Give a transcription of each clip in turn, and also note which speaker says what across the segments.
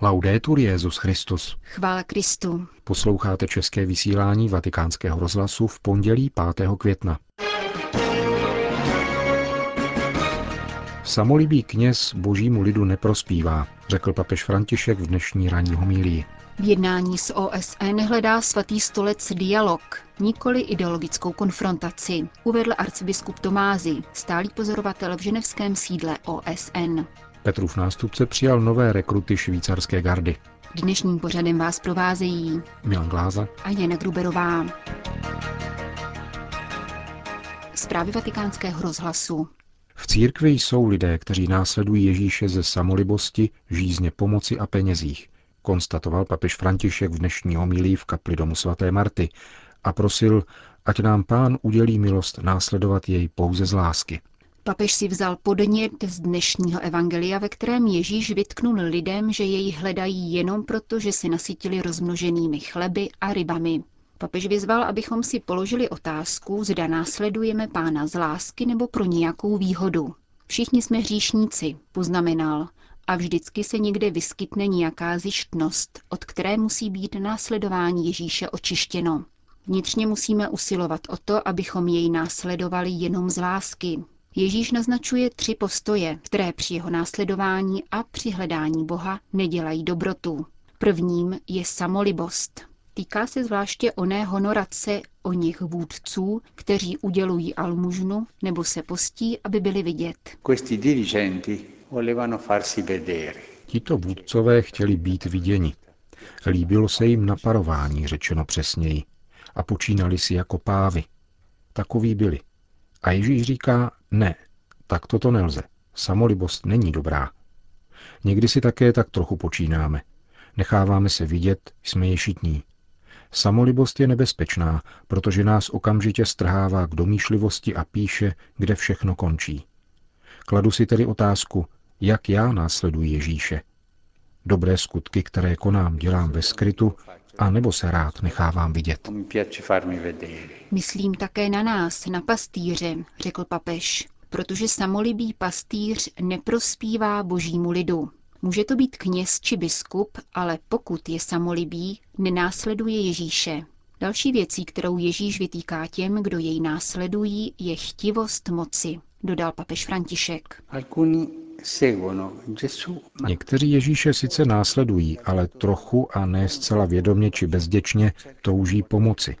Speaker 1: Laudetur Jezus Christus.
Speaker 2: Chvála Kristu.
Speaker 1: Posloucháte české vysílání Vatikánského rozhlasu v pondělí 5. května. Samolibý kněz božímu lidu neprospívá, řekl papež František v dnešní ranní homílii.
Speaker 2: V jednání s OSN hledá svatý stolec dialog, nikoli ideologickou konfrontaci, uvedl arcibiskup Tomázy, stálý pozorovatel v ženevském sídle OSN.
Speaker 1: Petrův nástupce přijal nové rekruty švýcarské gardy.
Speaker 2: Dnešním pořadem vás provázejí
Speaker 1: Milan Gláza
Speaker 2: a Jana Gruberová. Zprávy vatikánského rozhlasu.
Speaker 1: V církvi jsou lidé, kteří následují Ježíše ze samolibosti, žízně pomoci a penězích, konstatoval papež František v dnešní homilí v kapli domu svaté Marty a prosil, ať nám pán udělí milost následovat jej pouze z lásky.
Speaker 2: Papež si vzal podnět z dnešního evangelia, ve kterém Ježíš vytknul lidem, že jej hledají jenom proto, že se nasytili rozmnoženými chleby a rybami. Papež vyzval, abychom si položili otázku, zda následujeme pána z lásky nebo pro nějakou výhodu. Všichni jsme hříšníci, poznamenal, a vždycky se někde vyskytne nějaká zjištnost, od které musí být následování Ježíše očištěno. Vnitřně musíme usilovat o to, abychom jej následovali jenom z lásky. Ježíš naznačuje tři postoje, které při jeho následování a při hledání Boha nedělají dobrotu. Prvním je samolibost. Týká se zvláště oné honorace o nich vůdců, kteří udělují almužnu nebo se postí, aby byli vidět.
Speaker 1: Tito vůdcové chtěli být viděni. Líbilo se jim naparování, řečeno přesněji, a počínali si jako pávy. Takoví byli. A Ježíš říká, ne, tak toto nelze. Samolibost není dobrá. Někdy si také tak trochu počínáme. Necháváme se vidět, jsme ješitní. Samolibost je nebezpečná, protože nás okamžitě strhává k domýšlivosti a píše, kde všechno končí. Kladu si tedy otázku, jak já následuji Ježíše. Dobré skutky, které konám, dělám ve skrytu, a nebo se rád nechávám vidět.
Speaker 2: Myslím také na nás, na pastýře, řekl papež, protože samolibý pastýř neprospívá božímu lidu. Může to být kněz či biskup, ale pokud je samolibý, nenásleduje Ježíše. Další věcí, kterou Ježíš vytýká těm, kdo jej následují, je chtivost moci, dodal papež František.
Speaker 1: Někteří Ježíše sice následují, ale trochu a ne zcela vědomě či bezděčně touží pomoci.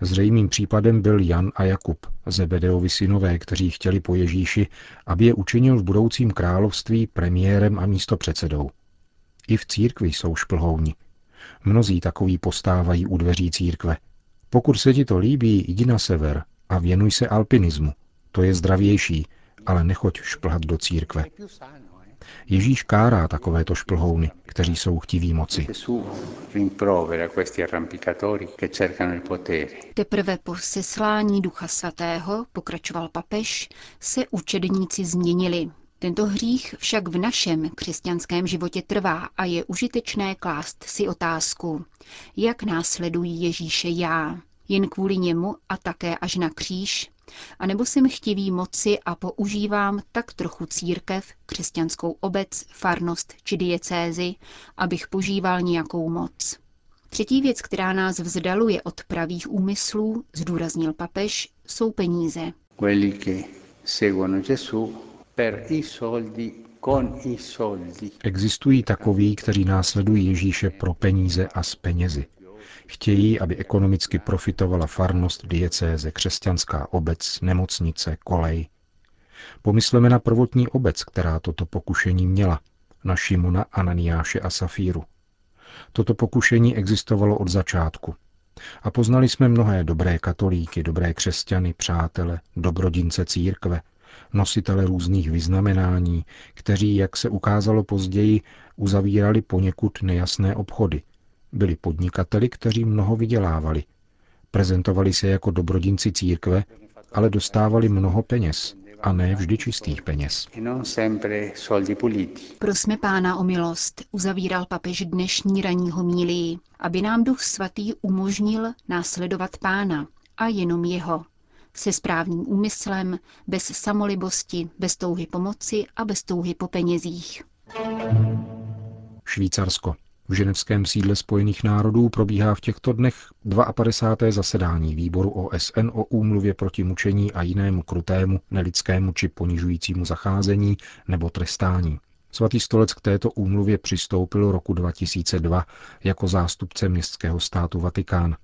Speaker 1: Zřejmým případem byl Jan a Jakub, Zebedeovi synové, kteří chtěli po Ježíši, aby je učinil v budoucím království premiérem a místopředsedou. I v církvi jsou šplhouni. Mnozí takoví postávají u dveří církve. Pokud se ti to líbí, jdi na sever a věnuj se alpinismu. To je zdravější, ale nechoď šplhat do církve. Ježíš kárá takovéto šplhouny, kteří jsou chtiví moci.
Speaker 2: Teprve po seslání Ducha Svatého, pokračoval papež, se učedníci změnili. Tento hřích však v našem křesťanském životě trvá a je užitečné klást si otázku, jak následují Ježíše já, jen kvůli němu a také až na kříž, anebo jsem chtivý moci a používám tak trochu církev, křesťanskou obec, farnost či diecézy, abych požíval nějakou moc. Třetí věc, která nás vzdaluje od pravých úmyslů, zdůraznil papež, jsou peníze.
Speaker 1: Existují takoví, kteří následují Ježíše pro peníze a s penězi. Chtějí, aby ekonomicky profitovala farnost, diecéze, křesťanská obec, nemocnice, kolej. Pomysleme na prvotní obec, která toto pokušení měla, na Šimona, Ananiáše a Safíru. Toto pokušení existovalo od začátku. A poznali jsme mnohé dobré katolíky, dobré křesťany, přátele, dobrodince církve, nositele různých vyznamenání, kteří, jak se ukázalo později, uzavírali poněkud nejasné obchody, byli podnikateli, kteří mnoho vydělávali. Prezentovali se jako dobrodinci církve, ale dostávali mnoho peněz a ne vždy čistých peněz.
Speaker 2: Prosme pána o milost, uzavíral papež dnešní ranní homílii, aby nám duch svatý umožnil následovat pána a jenom jeho, se správným úmyslem, bez samolibosti, bez touhy pomoci a bez touhy po penězích.
Speaker 1: Švýcarsko. V ženevském sídle Spojených národů probíhá v těchto dnech 52. zasedání výboru OSN o úmluvě proti mučení a jinému krutému, nelidskému či ponižujícímu zacházení nebo trestání. Svatý stolec k této úmluvě přistoupil roku 2002 jako zástupce městského státu Vatikán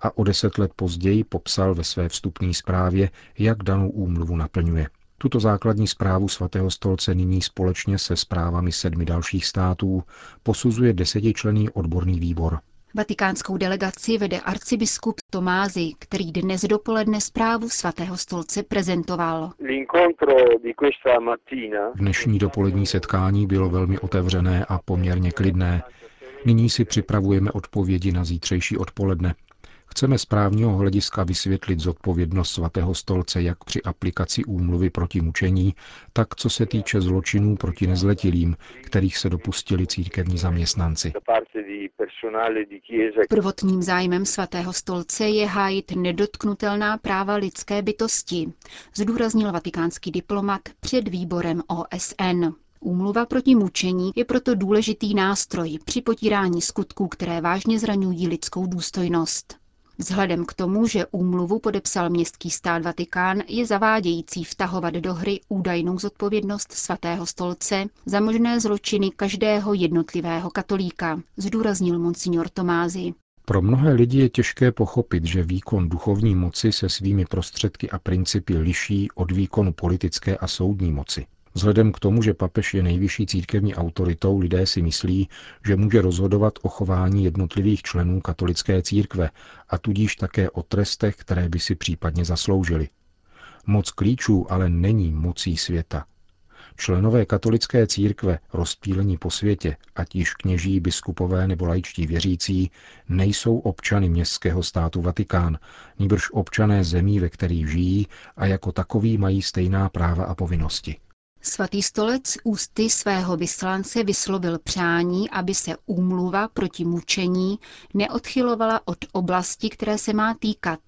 Speaker 1: a o deset let později popsal ve své vstupní zprávě, jak danou úmluvu naplňuje. Tuto základní zprávu svatého stolce nyní společně se zprávami sedmi dalších států posuzuje desetičlený odborný výbor.
Speaker 2: Vatikánskou delegaci vede arcibiskup Tomázy, který dnes dopoledne zprávu svatého stolce prezentoval.
Speaker 1: Dnešní dopolední setkání bylo velmi otevřené a poměrně klidné. Nyní si připravujeme odpovědi na zítřejší odpoledne. Chceme z právního hlediska vysvětlit zodpovědnost svatého stolce jak při aplikaci úmluvy proti mučení, tak co se týče zločinů proti nezletilým, kterých se dopustili církevní zaměstnanci.
Speaker 2: Prvotním zájmem svatého stolce je hájit nedotknutelná práva lidské bytosti, zdůraznil vatikánský diplomat před výborem OSN. Úmluva proti mučení je proto důležitý nástroj při potírání skutků, které vážně zraňují lidskou důstojnost. Vzhledem k tomu, že úmluvu podepsal městský stát Vatikán, je zavádějící vtahovat do hry údajnou zodpovědnost svatého stolce za možné zločiny každého jednotlivého katolíka, zdůraznil monsignor Tomázy.
Speaker 1: Pro mnohé lidi je těžké pochopit, že výkon duchovní moci se svými prostředky a principy liší od výkonu politické a soudní moci. Vzhledem k tomu, že papež je nejvyšší církevní autoritou, lidé si myslí, že může rozhodovat o chování jednotlivých členů katolické církve a tudíž také o trestech, které by si případně zasloužili. Moc klíčů ale není mocí světa. Členové katolické církve, rozpílení po světě, ať již kněží, biskupové nebo laičtí věřící, nejsou občany městského státu Vatikán, níbrž občané zemí, ve kterých žijí a jako takový mají stejná práva a povinnosti.
Speaker 2: Svatý stolec ústy svého vyslance vyslovil přání, aby se úmluva proti mučení neodchylovala od oblasti, které se má týkat.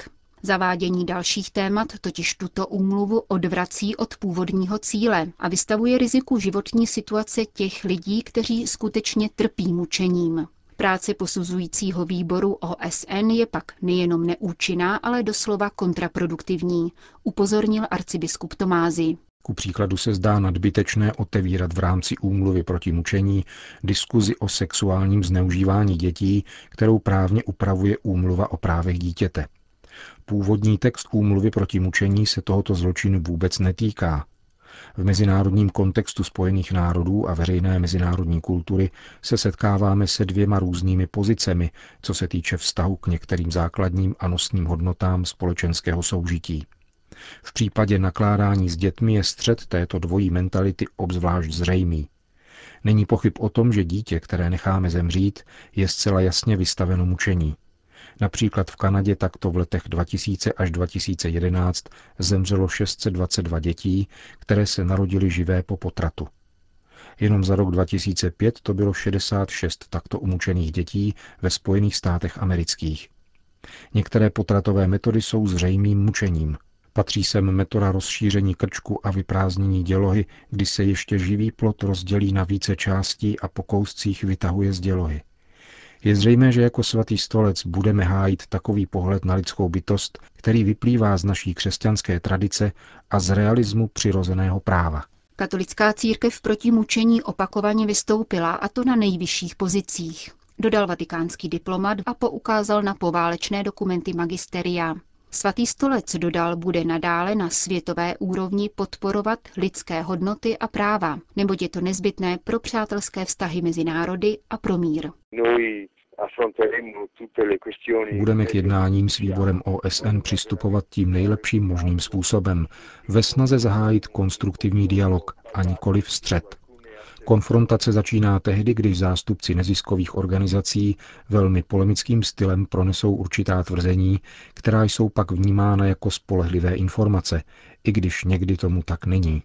Speaker 2: Zavádění dalších témat totiž tuto úmluvu odvrací od původního cíle a vystavuje riziku životní situace těch lidí, kteří skutečně trpí mučením. Práce posuzujícího výboru OSN je pak nejenom neúčinná, ale doslova kontraproduktivní, upozornil arcibiskup Tomázy.
Speaker 1: Ku příkladu se zdá nadbytečné otevírat v rámci úmluvy proti mučení diskuzi o sexuálním zneužívání dětí, kterou právně upravuje úmluva o právech dítěte. Původní text úmluvy proti mučení se tohoto zločinu vůbec netýká. V mezinárodním kontextu Spojených národů a veřejné mezinárodní kultury se setkáváme se dvěma různými pozicemi, co se týče vztahu k některým základním a nosným hodnotám společenského soužití. V případě nakládání s dětmi je střed této dvojí mentality obzvlášť zřejmý. Není pochyb o tom, že dítě, které necháme zemřít, je zcela jasně vystaveno mučení. Například v Kanadě takto v letech 2000 až 2011 zemřelo 622 dětí, které se narodily živé po potratu. Jenom za rok 2005 to bylo 66 takto umučených dětí ve Spojených státech amerických. Některé potratové metody jsou zřejmým mučením – Patří sem metoda rozšíření krčku a vyprázdnění dělohy, kdy se ještě živý plot rozdělí na více částí a po kouscích vytahuje z dělohy. Je zřejmé, že jako svatý stolec budeme hájit takový pohled na lidskou bytost, který vyplývá z naší křesťanské tradice a z realismu přirozeného práva.
Speaker 2: Katolická církev proti mučení opakovaně vystoupila, a to na nejvyšších pozicích. Dodal vatikánský diplomat a poukázal na poválečné dokumenty magisteria. Svatý stolec dodal bude nadále na světové úrovni podporovat lidské hodnoty a práva, neboť je to nezbytné pro přátelské vztahy mezi národy a pro mír.
Speaker 1: Budeme k jednáním s výborem OSN přistupovat tím nejlepším možným způsobem, ve snaze zahájit konstruktivní dialog a nikoli vstřed. Konfrontace začíná tehdy, když zástupci neziskových organizací velmi polemickým stylem pronesou určitá tvrzení, která jsou pak vnímána jako spolehlivé informace, i když někdy tomu tak není.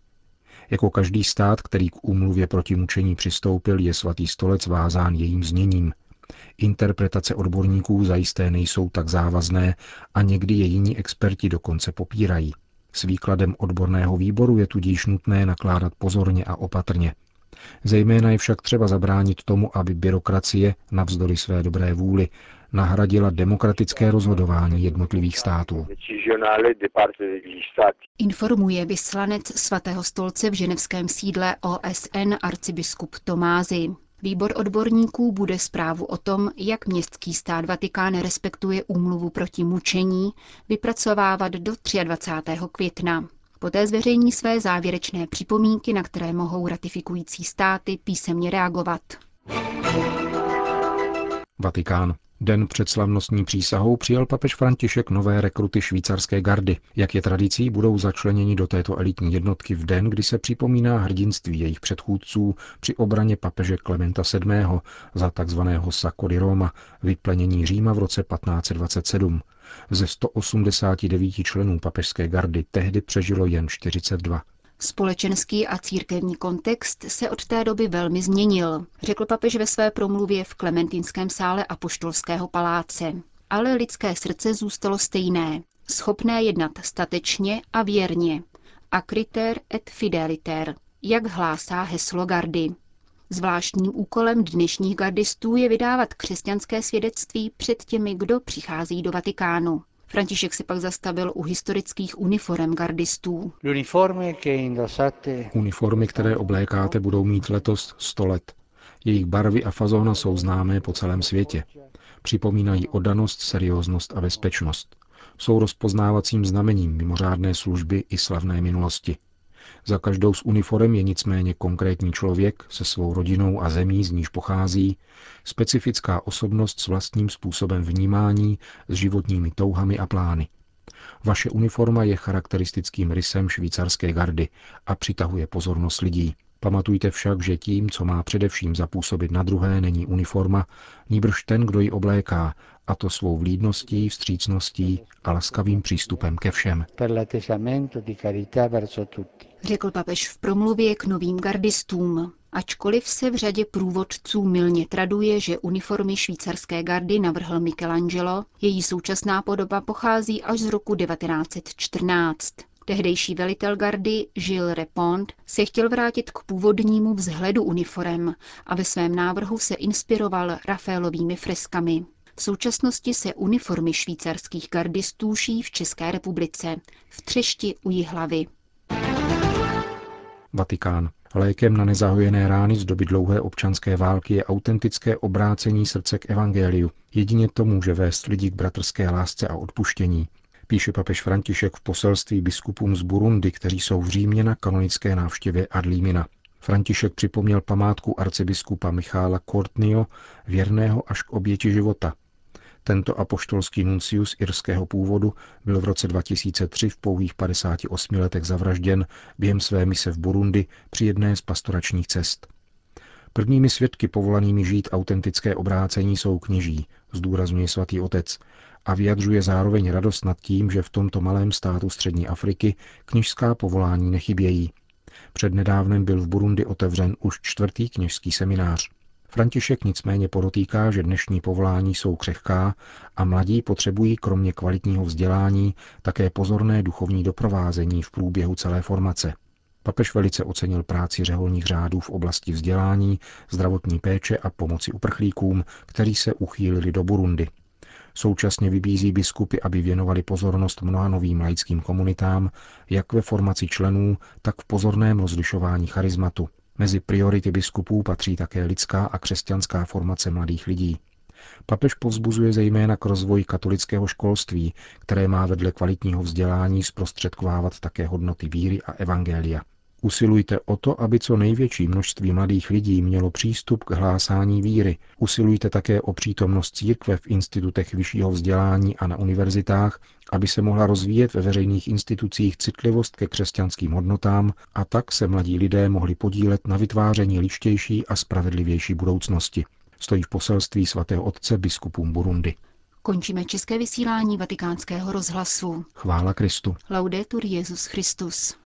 Speaker 1: Jako každý stát, který k úmluvě proti mučení přistoupil, je svatý stolec vázán jejím zněním. Interpretace odborníků zajisté nejsou tak závazné a někdy je jiní experti dokonce popírají. S výkladem odborného výboru je tudíž nutné nakládat pozorně a opatrně. Zejména je však třeba zabránit tomu, aby byrokracie, navzdory své dobré vůli, nahradila demokratické rozhodování jednotlivých států.
Speaker 2: Informuje vyslanec svatého stolce v ženevském sídle OSN arcibiskup Tomázy. Výbor odborníků bude zprávu o tom, jak městský stát Vatikán respektuje úmluvu proti mučení, vypracovávat do 23. května. Poté zveřejní své závěrečné připomínky, na které mohou ratifikující státy písemně reagovat.
Speaker 1: Vatikán. Den před slavnostní přísahou přijal papež František nové rekruty švýcarské gardy. Jak je tradicí, budou začleněni do této elitní jednotky v den, kdy se připomíná hrdinství jejich předchůdců při obraně papeže Klementa VII. za tzv. Di Roma, vyplenění Říma v roce 1527. Ze 189 členů papežské gardy tehdy přežilo jen 42.
Speaker 2: Společenský a církevní kontext se od té doby velmi změnil, řekl papež ve své promluvě v Klementinském sále Apoštolského paláce. Ale lidské srdce zůstalo stejné, schopné jednat statečně a věrně. Acriter et fideliter, jak hlásá heslo gardy. Zvláštním úkolem dnešních gardistů je vydávat křesťanské svědectví před těmi, kdo přichází do Vatikánu. František se pak zastavil u historických uniform gardistů.
Speaker 1: Uniformy, které oblékáte, budou mít letos 100 let. Jejich barvy a fazóna jsou známé po celém světě. Připomínají odanost, serióznost a bezpečnost. Jsou rozpoznávacím znamením mimořádné služby i slavné minulosti. Za každou z uniform je nicméně konkrétní člověk se svou rodinou a zemí, z níž pochází, specifická osobnost s vlastním způsobem vnímání, s životními touhami a plány. Vaše uniforma je charakteristickým rysem švýcarské gardy a přitahuje pozornost lidí. Pamatujte však, že tím, co má především zapůsobit na druhé, není uniforma, níbrž ten, kdo ji obléká, a to svou vlídností, vstřícností a laskavým přístupem ke všem.
Speaker 2: Řekl papež v promluvě k novým gardistům. Ačkoliv se v řadě průvodců milně traduje, že uniformy švýcarské gardy navrhl Michelangelo, její současná podoba pochází až z roku 1914. Tehdejší velitel gardy Gilles Repond se chtěl vrátit k původnímu vzhledu uniform a ve svém návrhu se inspiroval Rafaelovými freskami. V současnosti se uniformy švýcarských gardistů ší v České republice, v Třešti u Jihlavy.
Speaker 1: Vatikán. Lékem na nezahojené rány z doby dlouhé občanské války je autentické obrácení srdce k evangeliu. Jedině to může vést lidi k bratrské lásce a odpuštění. Píše papež František v poselství biskupům z Burundi, kteří jsou v Římě na kanonické návštěvě Adlímina. František připomněl památku arcibiskupa Michála Courtneyho, věrného až k oběti života, tento apoštolský nuncius irského původu byl v roce 2003 v pouhých 58 letech zavražděn během své mise v Burundi při jedné z pastoračních cest. Prvními svědky povolanými žít autentické obrácení jsou kněží, zdůrazňuje svatý otec, a vyjadřuje zároveň radost nad tím, že v tomto malém státu střední Afriky kněžská povolání nechybějí. Přednedávnem byl v Burundi otevřen už čtvrtý kněžský seminář. František nicméně podotýká, že dnešní povolání jsou křehká a mladí potřebují kromě kvalitního vzdělání také pozorné duchovní doprovázení v průběhu celé formace. Papež velice ocenil práci řeholních řádů v oblasti vzdělání, zdravotní péče a pomoci uprchlíkům, kteří se uchýlili do Burundi. Současně vybízí biskupy, aby věnovali pozornost mnoha novým laickým komunitám, jak ve formaci členů, tak v pozorném rozlišování charizmatu, Mezi priority biskupů patří také lidská a křesťanská formace mladých lidí. Papež povzbuzuje zejména k rozvoji katolického školství, které má vedle kvalitního vzdělání zprostředkovávat také hodnoty víry a evangelia. Usilujte o to, aby co největší množství mladých lidí mělo přístup k hlásání víry. Usilujte také o přítomnost církve v institutech vyššího vzdělání a na univerzitách, aby se mohla rozvíjet ve veřejných institucích citlivost ke křesťanským hodnotám a tak se mladí lidé mohli podílet na vytváření lištější a spravedlivější budoucnosti. Stojí v poselství svatého otce biskupům Burundi.
Speaker 2: Končíme české vysílání vatikánského rozhlasu.
Speaker 1: Chvála Kristu.
Speaker 2: Laudetur Jezus Christus.